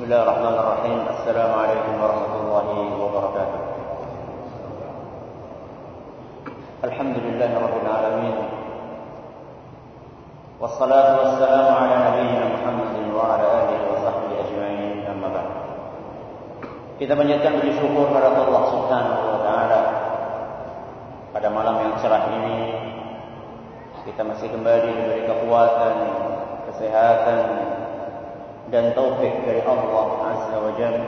بسم الله الرحمن الرحيم. السلام عليكم ورحمة الله وبركاته. الحمد لله رب العالمين. والصلاة والسلام على نبينا محمد وعلى آله وصحبه أجمعين. أما بعد. Kita panjatkan puji syukur kepada Allah Subhanahu wa taala. Pada malam yang cerah ini kita masih kembali diberi kekuatan, kesehatan dan taufik dari Allah Azza wa Jalla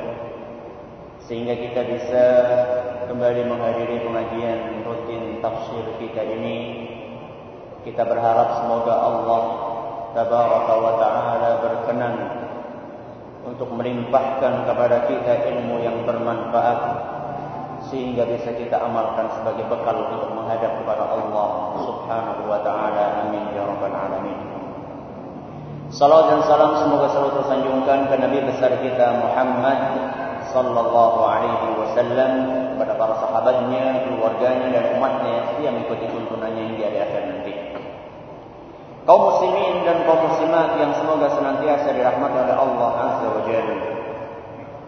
sehingga kita bisa kembali menghadiri pengajian rutin tafsir kita ini kita berharap semoga Allah tabaraka wa taala berkenan untuk melimpahkan kepada kita ilmu yang bermanfaat sehingga bisa kita amalkan sebagai bekal untuk menghadap kepada Allah Subhanahu wa taala. Amin ya rabbal alamin. Salam dan salam semoga selalu tersanjungkan ke Nabi besar kita Muhammad sallallahu alaihi wasallam kepada para sahabatnya, keluarganya dan umatnya yang mengikuti tuntunannya hingga di akhir nanti. Kaum muslimin dan kaum muslimat yang semoga senantiasa dirahmati oleh Allah Azza wa Jalla.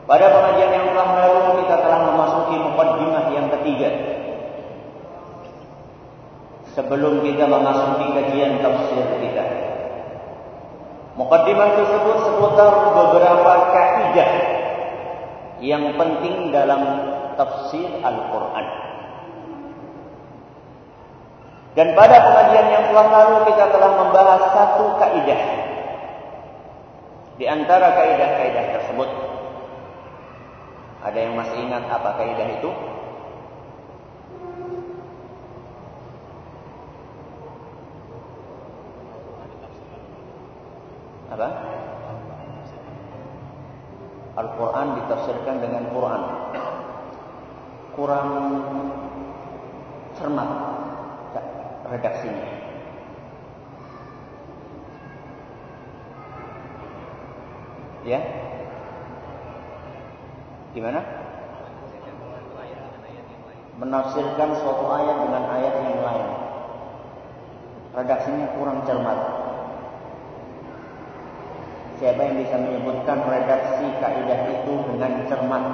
Pada pengajian yang telah lalu kita telah memasuki mukaddimah yang ketiga. Sebelum kita memasuki kajian tafsir kita. Mukaddimah tersebut seputar beberapa kaidah yang penting dalam tafsir Al-Qur'an. Dan pada pengajian yang telah lalu kita telah membahas satu kaidah. Di antara kaidah-kaidah tersebut ada yang masih ingat apa kaidah itu? Apa? Al-Quran ditafsirkan dengan Quran. Kurang cermat redaksinya. Ya? Gimana? Menafsirkan suatu ayat dengan ayat yang lain. Redaksinya kurang cermat. Siapa yang bisa menyebutkan redaksi kaidah itu dengan cermat?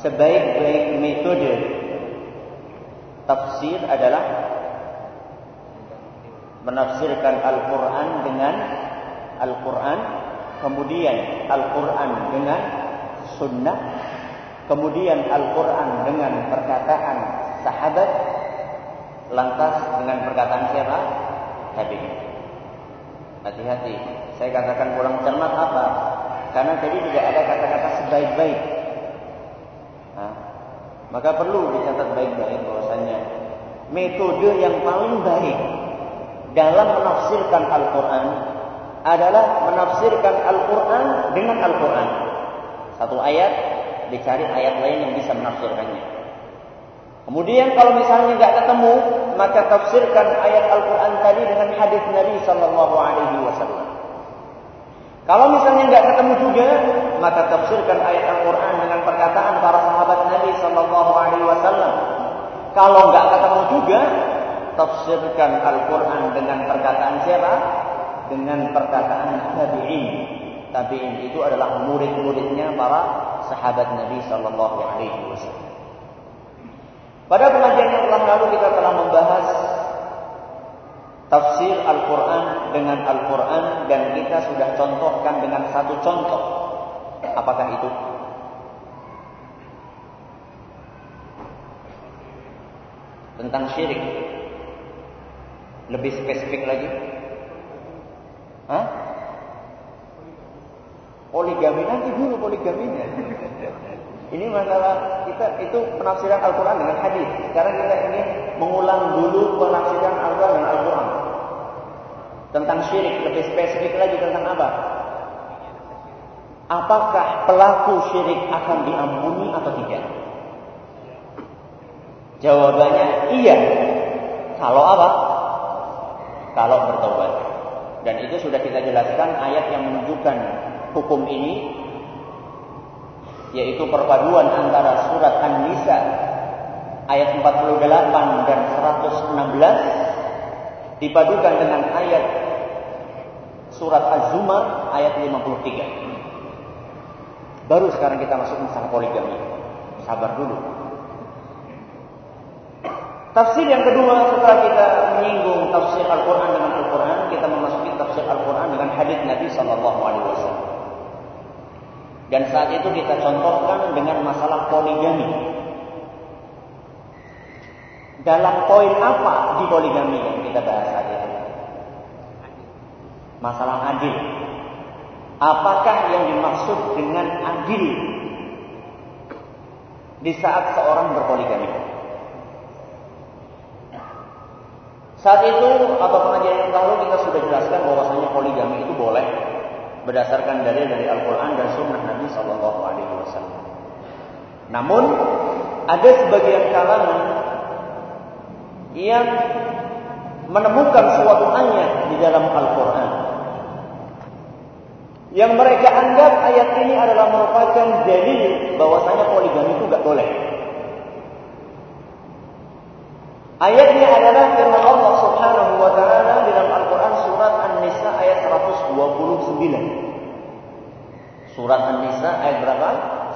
sebaik-baik metode tafsir adalah menafsirkan Al-Quran dengan Al-Quran, kemudian Al-Quran dengan sunnah, kemudian Al-Quran dengan perkataan sahabat, lantas dengan perkataan siapa? Tabi'in. Hati-hati, saya katakan kurang cermat apa? Karena tadi tidak ada kata-kata sebaik-baik. Nah, maka perlu dicatat baik-baik bahwasanya metode yang paling baik dalam menafsirkan Al-Quran adalah menafsirkan Al-Quran dengan Al-Quran. Satu ayat dicari ayat lain yang bisa menafsirkannya. Kemudian kalau misalnya nggak ketemu, maka tafsirkan ayat Al-Quran tadi dengan hadis Nabi Sallallahu Alaihi Wasallam. Kalau misalnya nggak ketemu juga, maka tafsirkan ayat Al-Quran dengan perkataan para sahabat Nabi Sallallahu Alaihi Wasallam. Kalau nggak ketemu juga, tafsirkan Al-Quran dengan perkataan siapa? Dengan perkataan tabi'in. Tabi'in itu adalah murid-muridnya para sahabat Nabi Sallallahu Alaihi Wasallam. Pada pengajian yang telah lalu kita telah membahas tafsir Al-Quran dengan Al-Quran dan kita sudah contohkan dengan satu contoh. Apakah itu? Tentang syirik. Lebih spesifik lagi. Hah? Poligami nanti dulu poligaminya. Ini masalah kita itu penafsiran Al-Quran dengan hadis. Sekarang kita ingin mengulang dulu penafsiran Al-Quran dengan Al-Quran. Tentang syirik, lebih spesifik lagi tentang apa? Apakah pelaku syirik akan diampuni atau tidak? Jawabannya iya. Kalau apa? Kalau bertobat. Dan itu sudah kita jelaskan ayat yang menunjukkan hukum ini yaitu perpaduan antara surat An-Nisa ayat 48 dan 116 dipadukan dengan ayat surat Az-Zumar ayat 53. Baru sekarang kita masuk masalah poligami. Sabar dulu. Tafsir yang kedua setelah kita menyinggung tafsir Al-Quran dengan Al-Quran, kita memasuki tafsir Al-Quran dengan hadis Nabi Sallallahu Alaihi Wasallam. Dan saat itu kita contohkan dengan masalah poligami. Dalam poin apa di poligami yang kita bahas saat itu? Masalah adil. Apakah yang dimaksud dengan adil di saat seorang berpoligami? Saat itu atau pengajian yang lalu kita sudah jelaskan bahwasanya poligami itu boleh berdasarkan dalil dari Al-Quran dan Sunnah Nabi Shallallahu Alaihi Wasallam. Namun ada sebagian kalangan yang menemukan suatu ayat di dalam Al-Quran yang mereka anggap ayat ini adalah merupakan dalil bahwasanya poligami itu nggak boleh. Ayatnya adalah firman Allah Subhanahu wa taala ayat 129. Surat An-Nisa ayat berapa?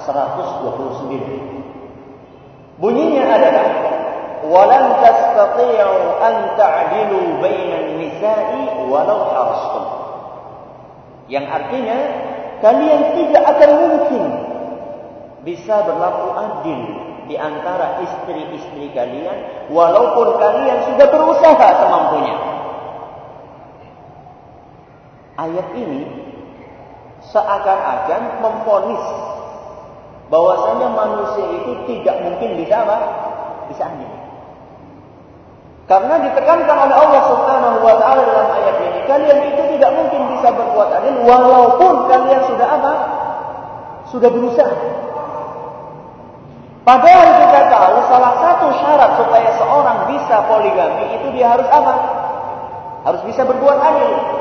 129. Bunyinya adalah walan tastati'u an ta'dilu bainan nisa'i walau harastum. Yang artinya kalian tidak akan mungkin bisa berlaku adil di antara istri-istri kalian walaupun kalian sudah berusaha semampunya. Ayat ini seakan-akan memfonis bahwasanya manusia itu tidak mungkin bisa apa? Bisa adil. Karena ditekankan oleh Allah Subhanahu wa taala dalam ayat ini, kalian itu tidak mungkin bisa berbuat adil walaupun kalian sudah apa? Sudah berusaha. Padahal kita tahu salah satu syarat supaya seorang bisa poligami itu dia harus apa? Harus bisa berbuat adil.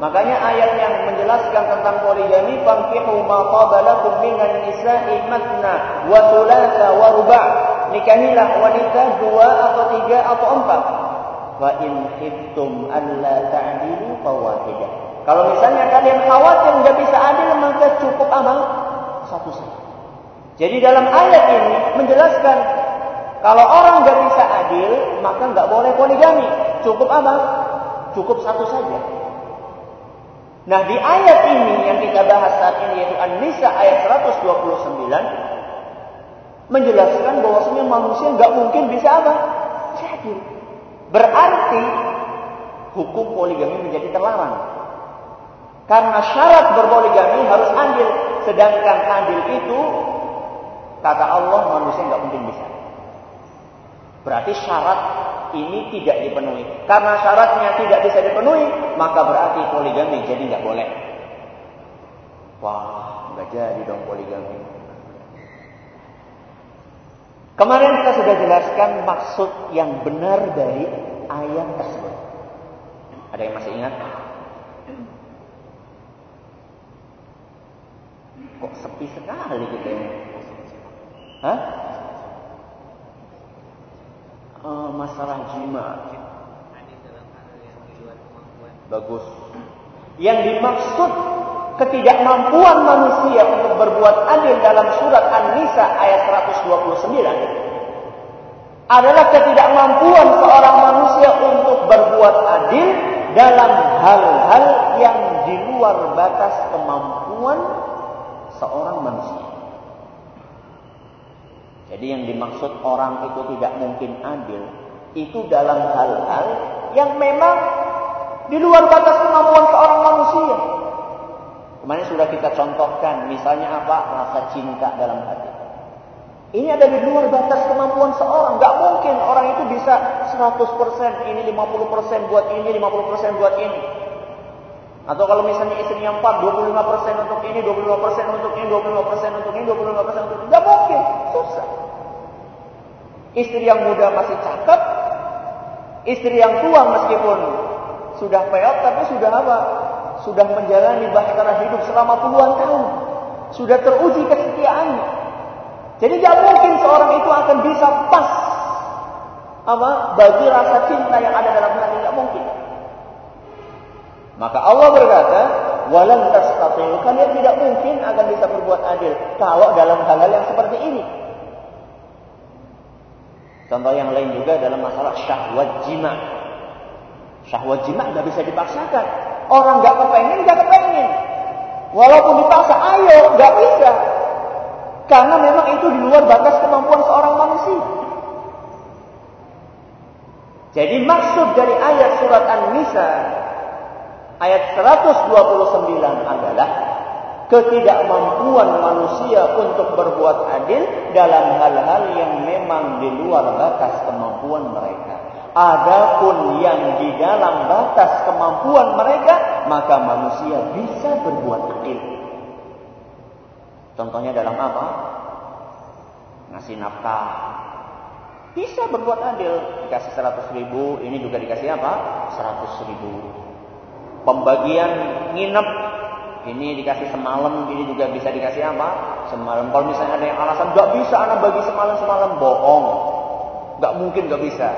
Makanya ayat yang menjelaskan tentang poligami fankihu ma qabalakum minan nisa'i matna wa thulatha wa ruba' nikahilah wanita dua atau tiga atau empat wa in khiftum alla ta'dilu fawahidah kalau misalnya kalian khawatir nggak bisa adil maka cukup amal satu saja jadi dalam ayat ini menjelaskan kalau orang nggak bisa adil, maka nggak boleh poligami. Cukup apa? Cukup satu saja. Nah di ayat ini yang kita bahas saat ini yaitu An-Nisa ayat 129 menjelaskan bahwasanya manusia nggak mungkin bisa apa? Adil. Berarti hukum poligami menjadi terlarang. Karena syarat berpoligami harus adil, sedangkan adil itu Kata Allah manusia nggak mungkin bisa. Berarti syarat ini tidak dipenuhi. Karena syaratnya tidak bisa dipenuhi, maka berarti poligami jadi nggak boleh. Wah, nggak jadi dong poligami. Kemarin kita sudah jelaskan maksud yang benar dari ayat tersebut. Ada yang masih ingat? Kok sepi sekali gitu ya? Hah? Uh, masalah jima. Bagus. Yang dimaksud ketidakmampuan manusia untuk berbuat adil dalam surat An-Nisa ayat 129 adalah ketidakmampuan seorang manusia untuk berbuat adil dalam hal-hal yang di luar batas kemampuan seorang manusia. Jadi yang dimaksud orang itu tidak mungkin adil itu dalam hal-hal yang memang di luar batas kemampuan seorang manusia. Kemarin sudah kita contohkan, misalnya apa? Rasa cinta dalam hati. Ini ada di luar batas kemampuan seorang. Gak mungkin orang itu bisa 100%, ini 50% buat ini, 50% buat ini. Atau kalau misalnya istrinya 4, 25% untuk ini, 25% untuk ini, 25% untuk ini, 25% untuk ini. Gak mungkin, susah. Istri yang muda masih cakep, istri yang tua meskipun sudah peot tapi sudah apa? Sudah menjalani bahtera hidup selama puluhan tahun. Sudah teruji kesetiaannya. Jadi gak mungkin seorang itu akan bisa pas apa bagi rasa cinta yang ada dalam hati. Maka Allah berkata, "Walan tastati'u." Kalian tidak mungkin akan bisa berbuat adil kalau dalam hal-hal yang seperti ini. Contoh yang lain juga dalam masalah syahwat jima. Syahwat jima nggak bisa dipaksakan. Orang nggak kepengen, nggak kepengen. Walaupun dipaksa, ayo, nggak bisa. Karena memang itu di luar batas kemampuan seorang manusia. Jadi maksud dari ayat surat An-Nisa ayat 129 adalah ketidakmampuan manusia untuk berbuat adil dalam hal-hal yang memang di luar batas kemampuan mereka. Adapun yang di dalam batas kemampuan mereka, maka manusia bisa berbuat adil. Contohnya dalam apa? Ngasih nafkah. Bisa berbuat adil. Dikasih 100 ribu, ini juga dikasih apa? 100 ribu. Pembagian nginep ini dikasih semalam, ini juga bisa dikasih apa? Semalam. Kalau misalnya ada yang alasan nggak bisa anak bagi semalam semalam, bohong. Nggak mungkin nggak bisa.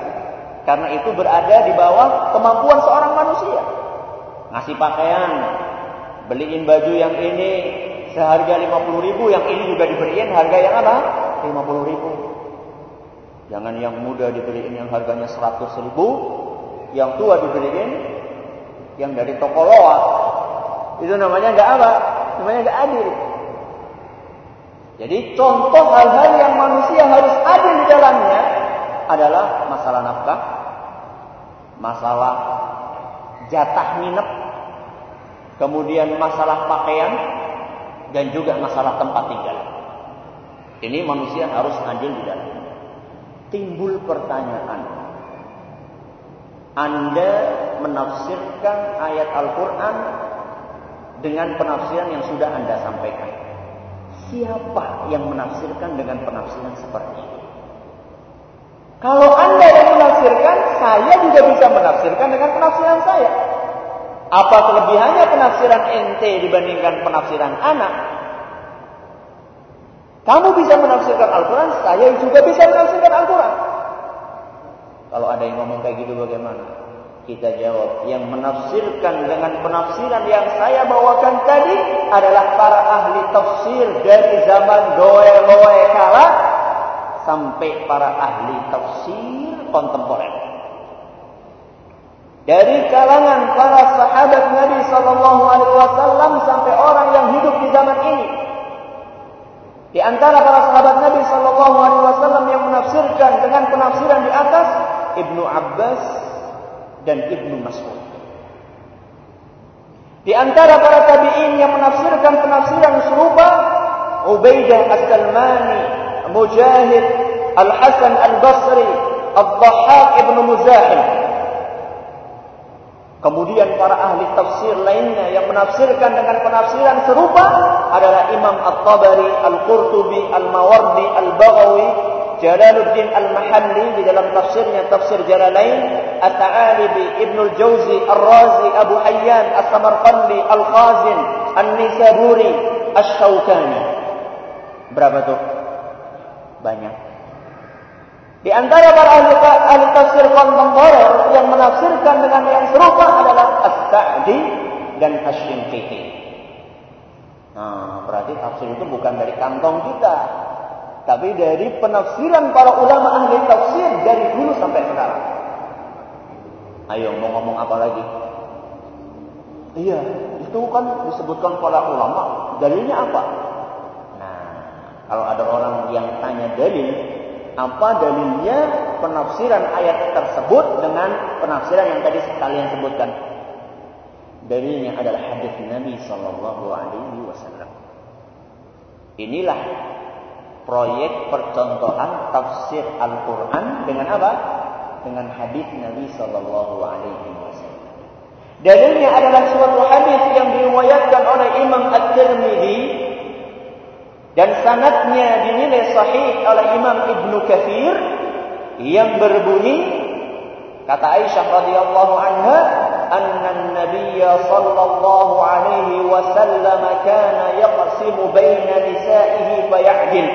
Karena itu berada di bawah kemampuan seorang manusia. Ngasih pakaian, beliin baju yang ini seharga 50 ribu, yang ini juga diberiin harga yang apa? 50 ribu. Jangan yang muda dibeliin yang harganya 100 ribu, yang tua dibeliin yang dari toko loa itu namanya nggak apa? Namanya nggak adil. Jadi contoh hal-hal yang manusia harus adil di dalamnya adalah masalah nafkah, masalah jatah nginep, kemudian masalah pakaian, dan juga masalah tempat tinggal. Ini manusia harus adil di dalamnya. Timbul pertanyaan, Anda menafsirkan ayat Al-Quran dengan penafsiran yang sudah Anda sampaikan. Siapa yang menafsirkan dengan penafsiran seperti ini? Kalau Anda yang menafsirkan, saya juga bisa menafsirkan dengan penafsiran saya. Apa kelebihannya penafsiran ente dibandingkan penafsiran anak? Kamu bisa menafsirkan Al-Quran, saya juga bisa menafsirkan Al-Quran. Kalau ada yang ngomong kayak gitu bagaimana? Kita jawab, yang menafsirkan dengan penafsiran yang saya bawakan tadi adalah para ahli tafsir dari zaman doe-loe kala sampai para ahli tafsir kontemporer. Dari kalangan para sahabat Nabi Sallallahu Alaihi Wasallam sampai orang yang hidup di zaman ini. Di antara para sahabat Nabi Sallallahu Alaihi Wasallam yang menafsirkan dengan penafsiran di atas Ibnu Abbas dan Ibnu Mas'ud. Di antara para tabi'in yang menafsirkan penafsiran serupa, Ubaidah As-Salmani, Mujahid, Al-Hasan Al-Basri, Al-Dhahhak Ibnu Muzahim. Kemudian para ahli tafsir lainnya yang menafsirkan dengan penafsiran serupa adalah Imam At-Tabari, Al-Qurtubi, Al-Mawardi, Al-Baghawi, Jalaluddin Al-Mahalli di dalam tafsirnya tafsir Jalalain, At-Ta'alibi, Ibnu Al-Jauzi, Ar-Razi, Abu Hayyan, As-Samarqandi, Al-Khazin, An-Nisaburi, Asy-Syaukani. Berapa tuh? Banyak. Di antara para ahli, ahli tafsir kontemporer yang menafsirkan dengan yang serupa adalah As-Sa'di dan Asy-Shinqiti. Nah, berarti tafsir itu bukan dari kantong kita, tapi dari penafsiran para ulama ahli tafsir dari dulu sampai sekarang. Ayo mau ngomong apa lagi? Iya, itu kan disebutkan para ulama. Dalilnya apa? Nah, kalau ada orang yang tanya dalil, apa dalilnya penafsiran ayat tersebut dengan penafsiran yang tadi kalian sebutkan? Dalilnya adalah hadis Nabi Shallallahu Alaihi Wasallam. Inilah proyek percontohan tafsir Al-Quran dengan apa? dengan hadis Nabi sallallahu alaihi wasallam. Dalilnya adalah suatu hadis yang diriwayatkan oleh Imam At-Tirmizi dan sanadnya dinilai sahih oleh Imam Ibn Kathir yang berbunyi kata Aisyah radhiyallahu anha anna an-nabiy sallallahu alaihi wasallam kana yaqsimu baina nisa'ihi fayahdil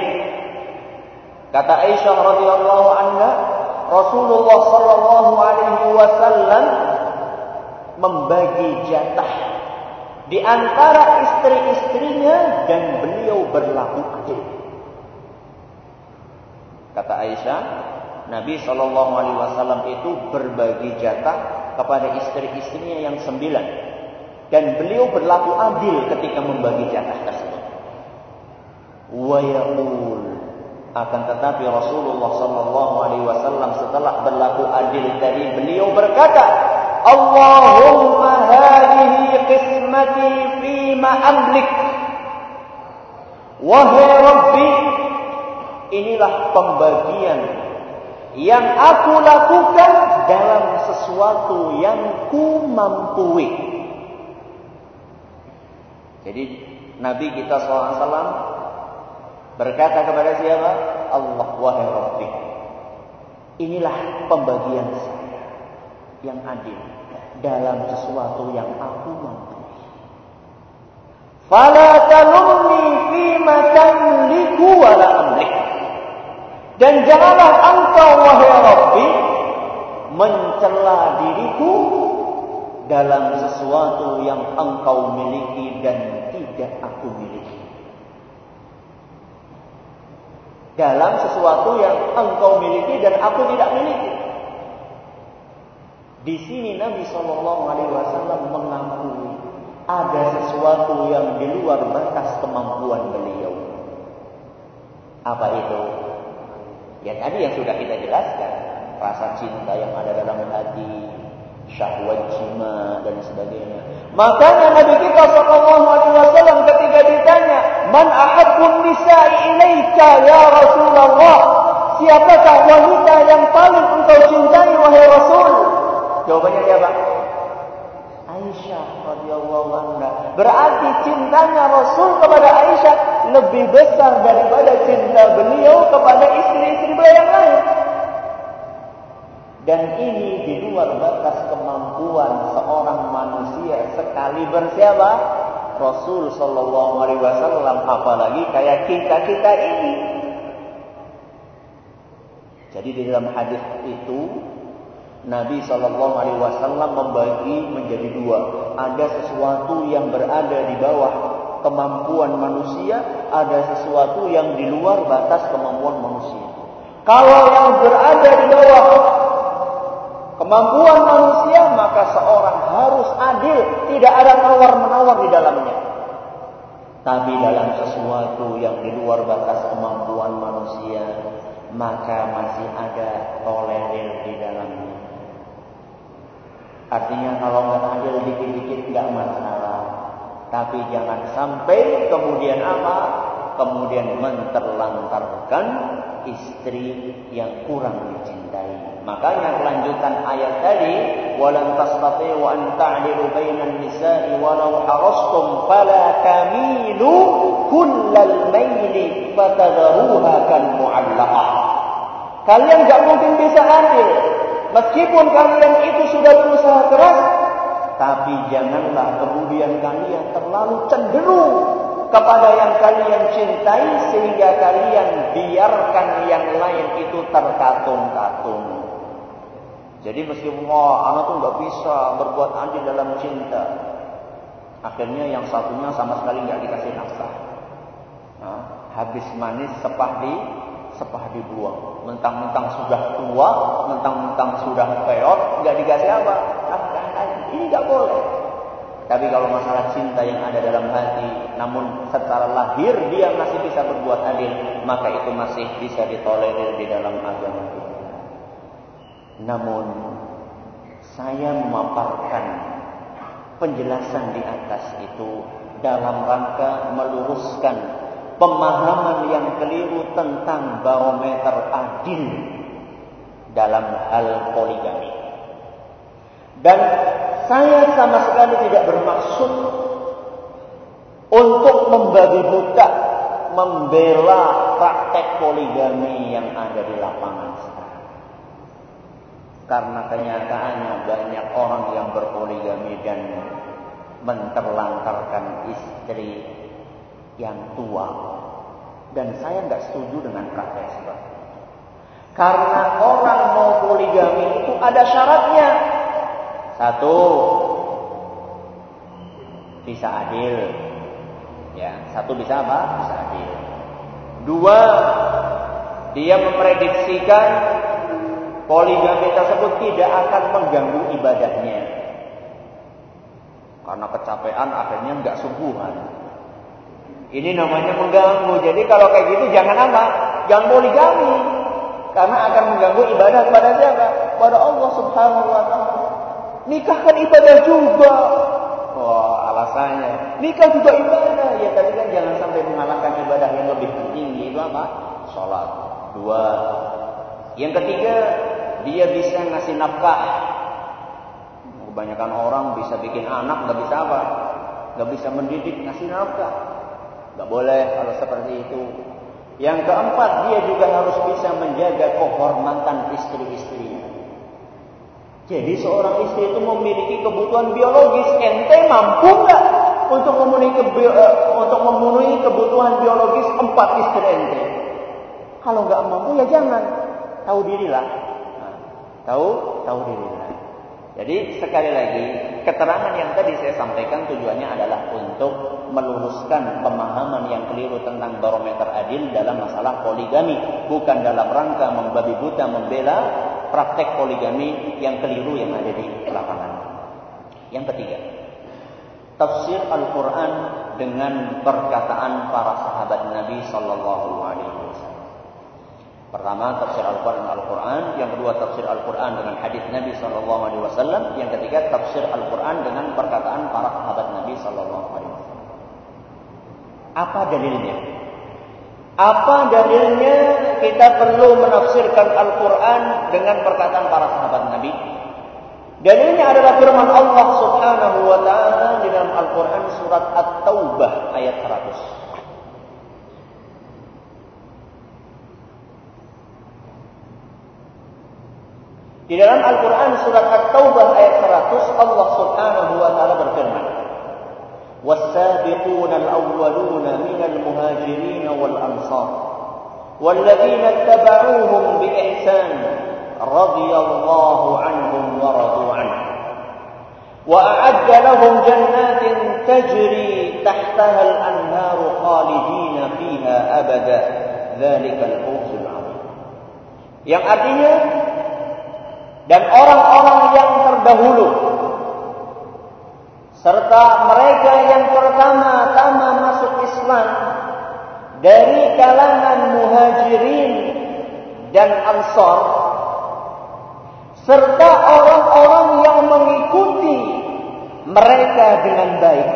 kata Aisyah radhiyallahu anha Rasulullah sallallahu alaihi wasallam membagi jatah di antara istri-istrinya dan beliau berlaku adil. Kata Aisyah, Nabi Shallallahu Alaihi Wasallam itu berbagi jatah kepada istri-istrinya yang sembilan, dan beliau berlaku adil ketika membagi jatah tersebut. Wayaqul akan tetapi Rasulullah Shallallahu Alaihi Wasallam setelah berlaku adil tadi beliau berkata, Allahumma hadhihi qismati fima amlik. Wahai Rabbi, inilah pembagian yang aku lakukan dalam sesuatu yang ku mampui. Jadi Nabi kita SAW berkata kepada siapa? Allah wahai Rabbi. Inilah pembagian saya yang adil dalam sesuatu yang aku mampu. Fala talumni fima tamliku wala amlik. Dan janganlah engkau wahai Rabbi mencela diriku dalam sesuatu yang engkau miliki dan tidak aku miliki. Dalam sesuatu yang engkau miliki dan aku tidak miliki. Di sini Nabi Shallallahu Alaihi Wasallam mengakui ada sesuatu yang di luar batas kemampuan beliau. Apa itu? Ya tadi yang sudah kita jelaskan, rasa cinta yang ada dalam hati, syahwat jima dan sebagainya. Makanya Nabi kita sallallahu alaihi wasallam ketika ditanya, "Man ahabbun nisa'i ilaika ya Rasulullah?" Siapakah wanita yang paling engkau cintai wahai Rasul? Jawabannya siapa? Aisyah radhiyallahu anha. Berarti cintanya Rasul kepada Aisyah lebih besar daripada cinta beliau kepada istri-istri beliau yang lain. Dan ini di luar batas kemampuan seorang manusia sekali bersiapa? Rasul Shallallahu Alaihi Wasallam apalagi kayak kita kita ini. Jadi di dalam hadis itu Nabi Shallallahu Alaihi Wasallam membagi menjadi dua. Ada sesuatu yang berada di bawah kemampuan manusia, ada sesuatu yang di luar batas kemampuan manusia. Kalau yang berada di bawah kemampuan manusia, maka seorang harus adil, tidak ada tawar-menawar di dalamnya. Tapi dalam sesuatu yang di luar batas kemampuan manusia, maka masih ada tolerir di dalamnya. Artinya kalau nggak adil dikit-dikit nggak masalah. Tapi jangan sampai kemudian apa? Kemudian menterlantarkan istri yang kurang dicintai. Makanya kelanjutan ayat tadi, "Walan tastati'u an ta'dilu bainan nisa'i walau harastum fala tamilu kullal maili fatadharuha kan mu'allaqah." Kalian nggak mungkin bisa adil meskipun kalian itu sudah berusaha keras, tapi janganlah kemudian kalian terlalu cenderung kepada yang kalian cintai sehingga kalian biarkan yang lain itu terkatung-katung. Jadi meskipun oh, anak tuh nggak bisa berbuat adil dalam cinta, akhirnya yang satunya sama sekali nggak dikasih nafkah. Nah, habis manis sepah di sepah dibuang. Mentang-mentang sudah tua, mentang-mentang sudah peot, nggak dikasih apa? Nafkah Ini nggak boleh. Tapi kalau masalah cinta yang ada dalam hati, namun secara lahir dia masih bisa berbuat adil, maka itu masih bisa ditolerir di dalam agama kita. Namun, saya memaparkan penjelasan di atas itu dalam rangka meluruskan pemahaman yang keliru tentang barometer adil dalam hal poligami. Dan saya sama sekali tidak bermaksud untuk membagi buta, membela praktek poligami yang ada di lapangan sekarang. Karena kenyataannya banyak orang yang berpoligami dan menterlantarkan istri yang tua. Dan saya nggak setuju dengan praktek seperti itu. Karena orang mau poligami itu ada syaratnya. Satu, bisa adil. Ya, satu bisa apa? Bisa adil. Dua, dia memprediksikan poligami tersebut tidak akan mengganggu ibadahnya. Karena kecapean akhirnya nggak subuhan. Ini namanya mengganggu. Jadi kalau kayak gitu jangan apa? Jangan poligami. Karena akan mengganggu ibadah kepada siapa? Pada Allah Subhanahu wa taala. Nikah kan ibadah juga. Wah, alasannya. Nikah juga ibadah. Ya tapi kan jangan sampai mengalahkan ibadah yang lebih tinggi itu apa? Salat. Dua. Yang ketiga, dia bisa ngasih nafkah. Kebanyakan orang bisa bikin anak, nggak bisa apa? Nggak bisa mendidik, ngasih nafkah. Nggak boleh kalau seperti itu. Yang keempat, dia juga harus bisa menjaga kehormatan istri-istrinya. Jadi seorang istri itu memiliki kebutuhan biologis. Ente mampu nggak untuk memenuhi, uh, untuk memenuhi kebutuhan biologis empat istri ente? Kalau nggak mampu ya jangan. Tahu dirilah. Nah, tahu, tahu dirilah. Jadi sekali lagi keterangan yang tadi saya sampaikan tujuannya adalah untuk meluruskan pemahaman yang keliru tentang barometer adil dalam masalah poligami, bukan dalam rangka membabi buta membela praktek poligami yang keliru yang ada di lapangan. Yang ketiga, tafsir Al-Quran dengan perkataan para sahabat Nabi Sallallahu Alaihi Wasallam. Pertama tafsir Al-Quran Al-Quran, yang kedua tafsir Al-Quran dengan hadis Nabi Sallallahu Alaihi Wasallam, yang ketiga tafsir Al-Quran dengan perkataan para sahabat Nabi Sallallahu Alaihi Wasallam. Apa dalilnya? Apa dalilnya kita perlu menafsirkan Al-Quran dengan perkataan para sahabat Nabi? Dalilnya adalah firman Allah Subhanahu wa taala di dalam Al-Quran surat At-Taubah ayat 100. Di dalam Al-Quran surat At-Taubah ayat 100 Allah وَالسَّابِقُونَ الْأَوَّلُونَ مِنَ الْمُهَاجِرِينَ وَالْأَنصَارِ وَالَّذِينَ اتَّبَعُوهُمْ بِإِحْسَانٍ رَضِيَ اللَّهُ عَنْهُمْ وَرَضُوا عَنْهُ. وأعد لهم جنات تجري تحتها الأنهار خالدين فيها أبدا. ذلك الفوز العظيم. Yang artinya dan orang-orang yang terdahulu serta mereka yang pertama-tama masuk Islam dari kalangan muhajirin dan ansor serta orang-orang yang mengikuti mereka dengan baik.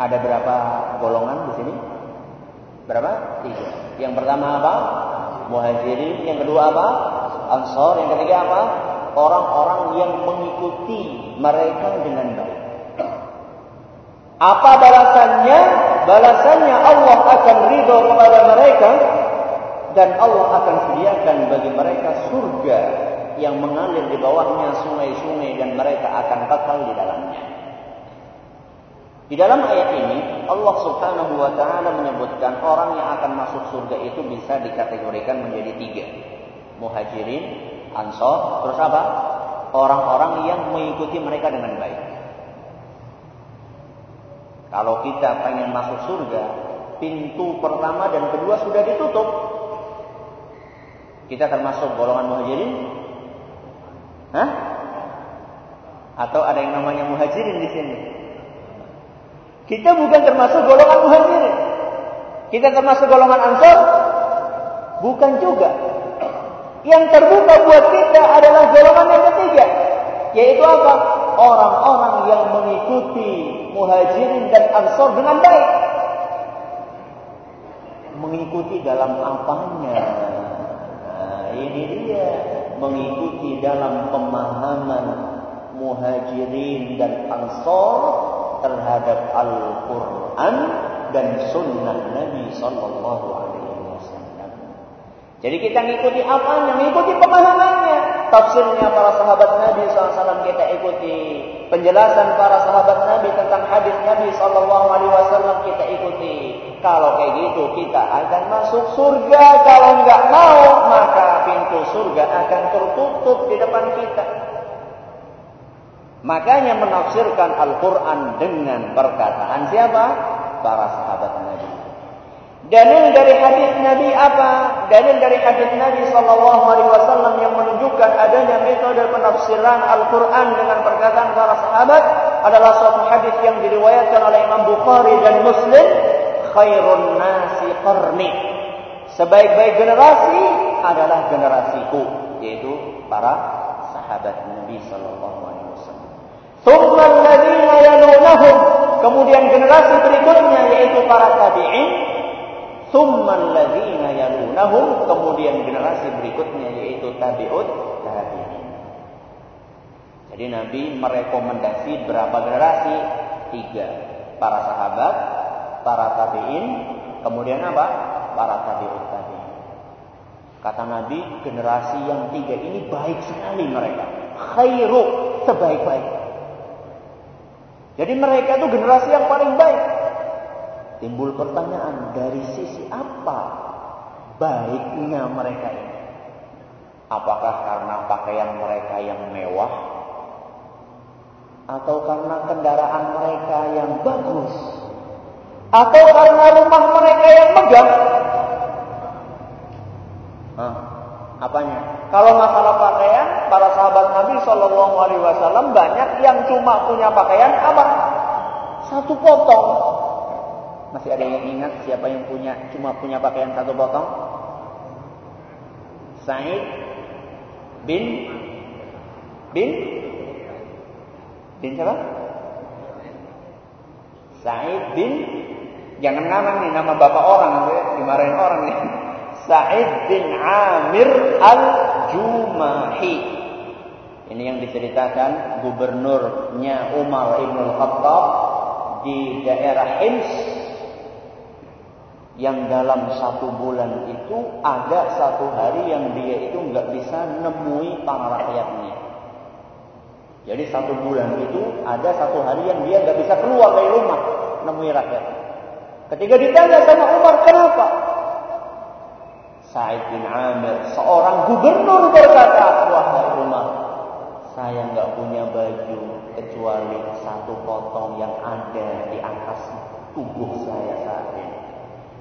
Ada berapa golongan di sini? Berapa? Tiga. Yang pertama apa? Muhajirin, yang kedua apa? Ansor, yang ketiga apa? Orang-orang yang mengikuti mereka dengan baik. Apa balasannya? Balasannya Allah akan ridho kepada mereka dan Allah akan sediakan bagi mereka surga yang mengalir di bawahnya sungai-sungai dan mereka akan kekal di dalamnya. Di dalam ayat ini Allah Subhanahu wa taala menyebutkan orang yang akan masuk surga itu bisa dikategorikan menjadi tiga. Muhajirin, Ansor, terus apa? Orang-orang yang mengikuti mereka dengan baik. Kalau kita pengen masuk surga, pintu pertama dan kedua sudah ditutup. Kita termasuk golongan muhajirin? Hah? Atau ada yang namanya muhajirin di sini? Kita bukan termasuk golongan muhajirin. Kita termasuk golongan ansor? Bukan juga. Yang terbuka buat kita adalah golongan yang ketiga. Yaitu apa? Orang-orang yang mengikuti muhajirin dan ansor dengan baik. Mengikuti dalam apanya? Nah, ini dia. Mengikuti dalam pemahaman muhajirin dan ansor terhadap Al-Quran dan Sunnah Nabi Sallallahu Alaihi. Jadi kita ngikuti apa? Yang ngikuti pemahamannya. Tafsirnya para sahabat Nabi SAW kita ikuti. Penjelasan para sahabat Nabi tentang hadis Nabi Wasallam kita ikuti. Kalau kayak gitu kita akan masuk surga. Kalau nggak mau maka pintu surga akan tertutup di depan kita. Makanya menafsirkan Al-Quran dengan perkataan siapa? Para sahabat. Dalil dari hadis Nabi apa? Dalil dari hadis Nabi Sallallahu Alaihi Wasallam yang menunjukkan adanya metode penafsiran Al-Quran dengan perkataan para sahabat adalah suatu hadis yang diriwayatkan oleh Imam Bukhari dan Muslim. Khairun nasi qarni. Sebaik-baik generasi adalah generasiku, yaitu para sahabat Nabi Sallallahu Alaihi Wasallam. Thumma alladziina yalunahum. Kemudian generasi berikutnya yaitu para tabi'in. Thumma alladziina yalunahum. Kemudian generasi berikutnya yaitu tabi'ut tabi'in. Jadi Nabi merekomendasi berapa generasi? Tiga. Para sahabat, para tabi'in, kemudian apa? Para tabi'ut tabi'in. Kata Nabi, generasi yang tiga ini baik sekali mereka. Khairu, sebaik-baik. Jadi mereka itu generasi yang paling baik. Timbul pertanyaan, dari sisi apa baiknya mereka ini? Apakah karena pakaian mereka yang mewah? Atau karena kendaraan mereka yang bagus? Atau karena rumah mereka yang megah? Hah, apanya? Kalau masalah pakaian, para sahabat Nabi Shallallahu Alaihi Wasallam banyak yang cuma punya pakaian apa? Satu potong. Masih ada yang ingat siapa yang punya cuma punya pakaian satu potong? Said bin bin bin siapa? Said bin jangan nama nih nama bapak orang nanti dimarahin orang nih. Said bin Amir al-Jumahi. Ini yang diceritakan gubernurnya Umar ibn Khattab di daerah Hims yang dalam satu bulan itu ada satu hari yang dia itu nggak bisa nemui para rakyatnya. Jadi satu bulan itu ada satu hari yang dia nggak bisa keluar dari rumah nemui rakyat. Ketika ditanya sama Umar kenapa? Said bin Amir, seorang gubernur berkata, wahai Umar, saya nggak punya baju kecuali satu potong yang ada di atas tubuh saya saat ini.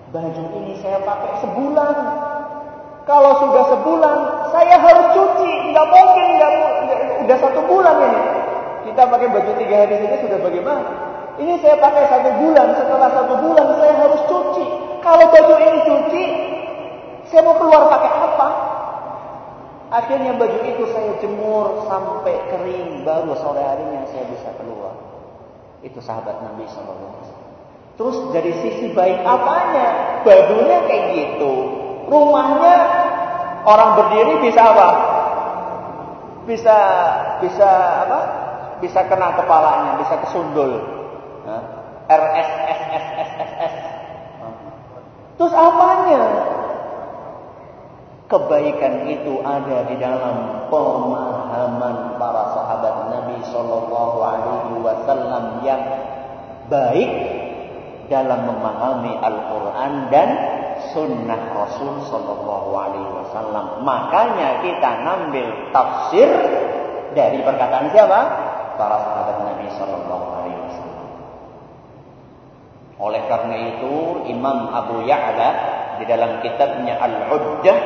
Baju ini saya pakai sebulan. Kalau sudah sebulan, saya harus cuci. Nggak mungkin, nggak udah satu bulan ini. Kita pakai baju tiga hari saja sudah bagaimana? Ini saya pakai satu bulan. Setelah satu bulan saya harus cuci. Kalau baju ini cuci, saya mau keluar pakai apa? Akhirnya baju itu saya jemur sampai kering, baru sore harinya saya bisa keluar. Itu sahabat Nabi SAW. Terus dari sisi baik apanya? Bajunya kayak gitu. Rumahnya orang berdiri bisa apa? Bisa bisa apa? Bisa kena kepalanya, bisa kesundul. RSSSSSS. Terus apanya? kebaikan itu ada di dalam pemahaman para sahabat Nabi Shallallahu Alaihi Wasallam yang baik dalam memahami Al-Quran dan Sunnah Rasul Shallallahu Alaihi Wasallam. Makanya kita ngambil tafsir dari perkataan siapa? Para sahabat Nabi Shallallahu Alaihi Wasallam. Oleh karena itu Imam Abu Ya'la di dalam kitabnya Al-Uddah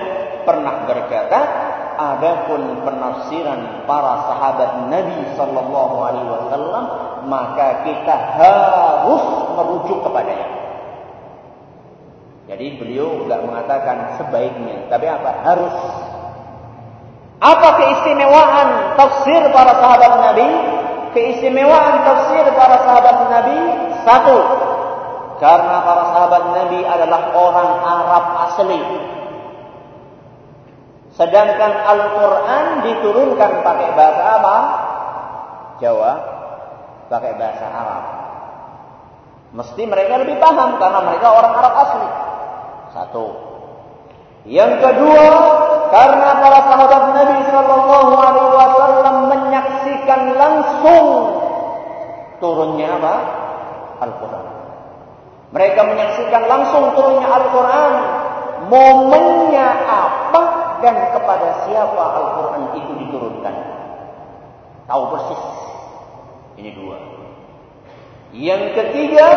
pernah berkata, adapun penafsiran para sahabat Nabi Sallallahu Alaihi Wasallam, maka kita harus merujuk kepadanya. Jadi beliau nggak mengatakan sebaiknya, tapi apa? Harus. Apa keistimewaan tafsir para sahabat Nabi? Keistimewaan tafsir para sahabat Nabi satu, karena para sahabat Nabi adalah orang Arab asli. Sedangkan Al-Quran diturunkan pakai bahasa apa? Jawa, pakai bahasa Arab. Mesti mereka lebih paham karena mereka orang Arab asli. Satu. Yang kedua, karena para sahabat Nabi Shallallahu Alaihi Wasallam menyaksikan langsung turunnya apa? Al-Quran. Mereka menyaksikan langsung turunnya Al-Quran. Momennya apa dan kepada siapa Al-Quran itu diturunkan. Tahu persis. Ini dua. Yang ketiga,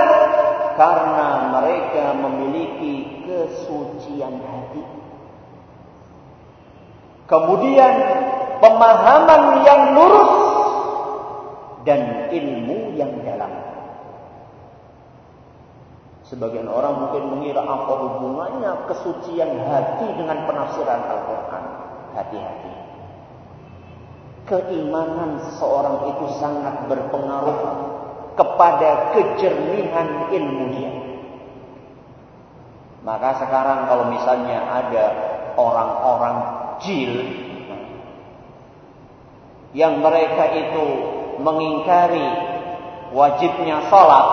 karena mereka memiliki kesucian hati. Kemudian pemahaman yang lurus dan ilmu yang dalam. Sebagian orang mungkin mengira apa hubungannya kesucian hati dengan penafsiran Al-Quran. Hati-hati. Keimanan seorang itu sangat berpengaruh kepada kejernihan ilmu dia. Maka sekarang kalau misalnya ada orang-orang jil yang mereka itu mengingkari wajibnya salat,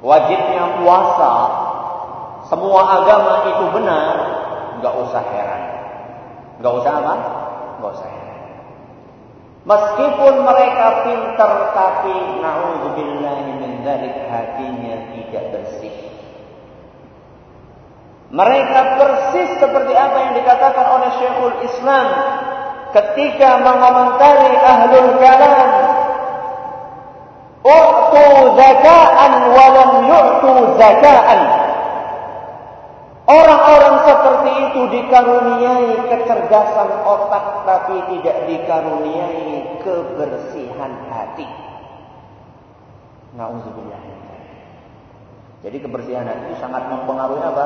wajibnya puasa, semua agama itu benar, nggak usah heran. Nggak usah apa? Nggak usah heran. Meskipun mereka pintar tapi naudzubillahi min dzalik hatinya tidak bersih. Mereka persis seperti apa yang dikatakan oleh Syekhul Islam ketika mengomentari ahlul kalam. U'tu zaka'an walam yu'tu zaka'an. Orang-orang seperti itu dikaruniai kecerdasan otak tapi tidak dikaruniai kebersihan hati. Nauzubillah. Jadi kebersihan hati itu sangat mempengaruhi apa?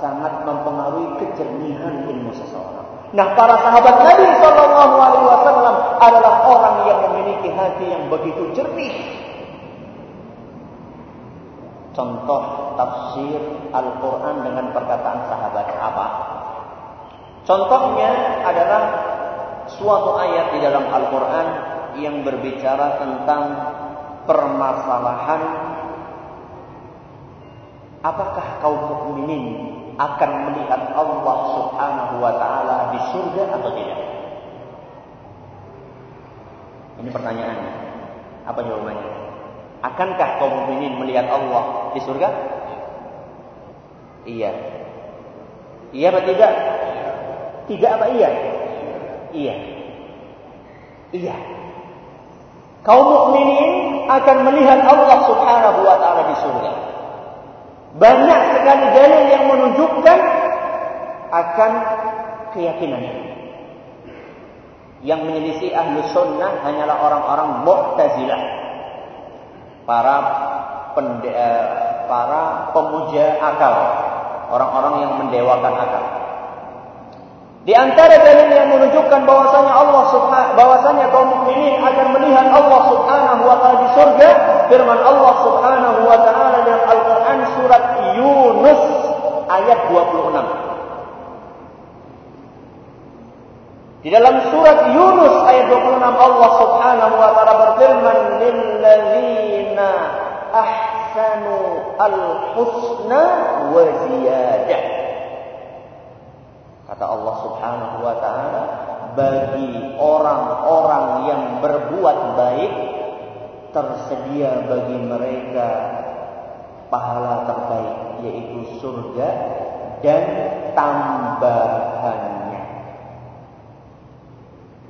Sangat mempengaruhi kejernihan ilmu seseorang. Nah, para sahabat Nabi Shallallahu Alaihi Wasallam adalah orang yang memiliki hati yang begitu jernih. Contoh tafsir Al-Quran dengan perkataan sahabat apa? Contohnya adalah suatu ayat di dalam Al-Quran yang berbicara tentang permasalahan Apakah kaum mukminin akan melihat Allah Subhanahu wa taala di surga atau tidak? Ini pertanyaannya. Apa jawabannya? Akankah kaum mukminin melihat Allah di surga? Iya. Iya atau tidak? Tidak apa iya? Iya. Iya. Kaum mukminin akan melihat Allah Subhanahu wa taala di surga. Banyak sekali dalil yang menunjukkan akan keyakinan Yang menyelisih ahlu sunnah hanyalah orang-orang mu'tazilah. Para pende, eh, para pemuja akal. Orang-orang yang mendewakan akal. Di antara dalil yang menunjukkan bahwasanya Allah Subhanahu bahwasanya kaum mukminin akan melihat Allah Subhanahu wa taala di surga, firman Allah Subhanahu wa taala dalam Al-Qur'an surat Yunus ayat 26. Di dalam surat Yunus ayat 26 Allah Subhanahu wa taala berfirman lilladzina ahsanu al-husna wa ziyadah. Kata Allah Subhanahu wa taala bagi orang-orang yang berbuat baik tersedia bagi mereka pahala terbaik yaitu surga dan tambahannya.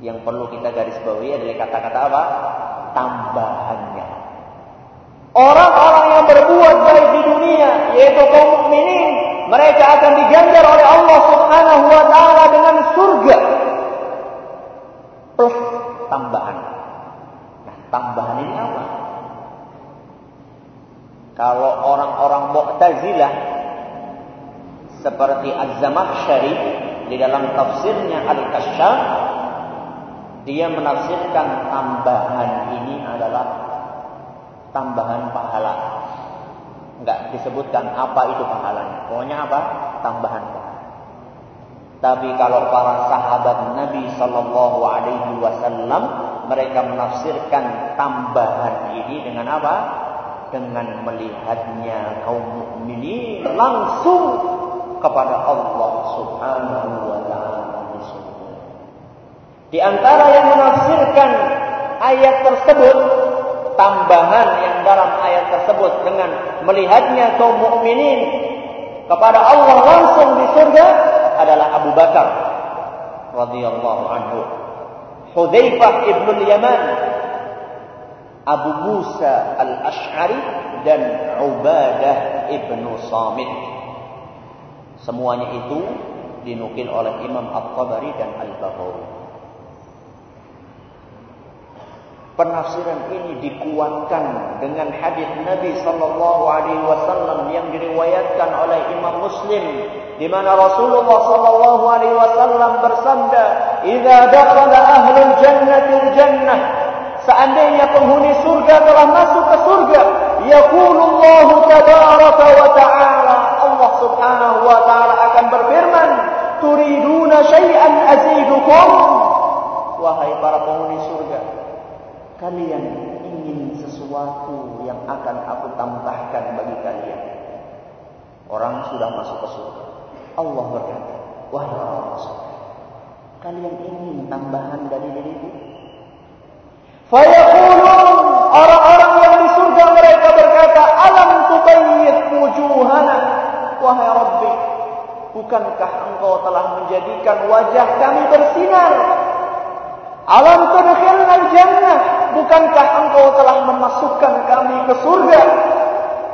Yang perlu kita garis bawahi adalah kata-kata apa? Tambahannya. Orang-orang yang berbuat baik di dunia yaitu kaum mukminin, mereka akan diganjar oleh Allah Subhanahu wa taala dengan surga plus tambahan. Nah, tambahan ini apa? Kalau orang-orang Mu'tazilah seperti Az-Zamakhsyari di dalam tafsirnya Al-Kasyaf dia menafsirkan tambahan ini adalah tambahan pahala. Enggak disebutkan apa itu pahalanya. Pokoknya apa? Tambahan pahala. Tapi kalau para sahabat Nabi Shallallahu Alaihi Wasallam mereka menafsirkan tambahan ini dengan apa? dengan melihatnya kaum mukminin langsung kepada Allah Subhanahu wa taala. Di antara yang menafsirkan ayat tersebut tambahan yang dalam ayat tersebut dengan melihatnya kaum mukminin kepada Allah langsung di surga adalah Abu Bakar radhiyallahu anhu. Hudzaifah ibn Yaman Abu Musa Al-Ash'ari dan Ubadah ibnu Samit. Semuanya itu dinukil oleh Imam At-Tabari dan Al-Baghawi. Penafsiran ini dikuatkan dengan hadis Nabi sallallahu alaihi wasallam yang diriwayatkan oleh Imam Muslim di mana Rasulullah sallallahu alaihi wasallam bersabda, "Idza dakhala ahlul jannati jannah" Seandainya penghuni surga telah masuk ke surga, yaqulullahu tabaraka wa ta'ala, Allah Subhanahu wa taala akan berfirman, "Turiduna syai'an azidukum?" Wahai para penghuni surga, kalian ingin sesuatu yang akan aku tambahkan bagi kalian. Orang sudah masuk ke surga. Allah berkata, wahai orang surga, kalian ingin tambahan dari diriku? Fayaqulun orang-orang yang di surga mereka berkata, alam tubayyid wujuhana, wahai Rabbi, bukankah engkau telah menjadikan wajah kami bersinar? Alam tudkhilna jannah bukankah engkau telah memasukkan kami ke surga?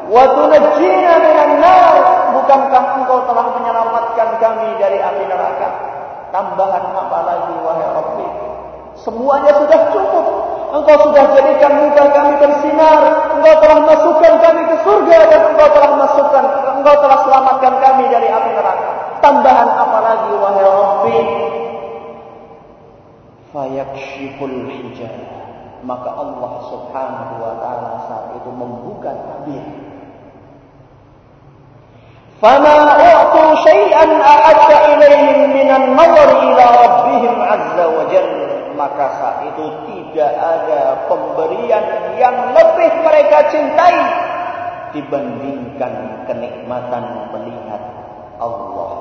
Wa tunajjina minan nar, bukankah engkau telah menyelamatkan kami dari api neraka? Tambahan apa lagi wahai Rabbi? Semuanya sudah cukup. Engkau sudah jadikan muka kami bersinar. Engkau telah masukkan kami ke surga dan engkau telah masukkan, engkau telah selamatkan kami dari api neraka. Tambahan apa lagi wahai Rabbi? Fayakshiful hijab maka Allah Subhanahu wa taala saat itu membuka tabir. Fama u'tu syai'an a'adda ilaihim minan nazar ila rabbihim azza wa jalla. Maka saat itu tidak ada pemberian yang lebih mereka cintai dibandingkan kenikmatan melihat Allah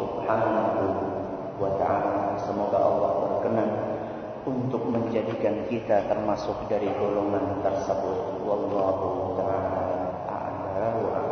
Subhanahu untuk menjadikan kita termasuk dari golongan tersebut. Wallahu taala a'lam.